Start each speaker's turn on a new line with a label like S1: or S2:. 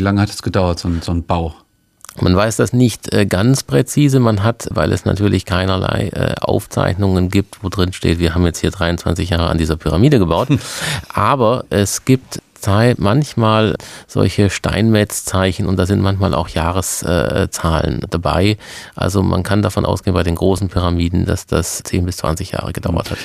S1: Wie lange hat es gedauert, so ein, so ein Bau?
S2: Man weiß das nicht äh, ganz präzise. Man hat, weil es natürlich keinerlei äh, Aufzeichnungen gibt, wo drin steht, wir haben jetzt hier 23 Jahre an dieser Pyramide gebaut. Hm. Aber es gibt manchmal solche Steinmetzzeichen und da sind manchmal auch Jahreszahlen äh, dabei. Also man kann davon ausgehen bei den großen Pyramiden, dass das 10 bis 20 Jahre gedauert hat.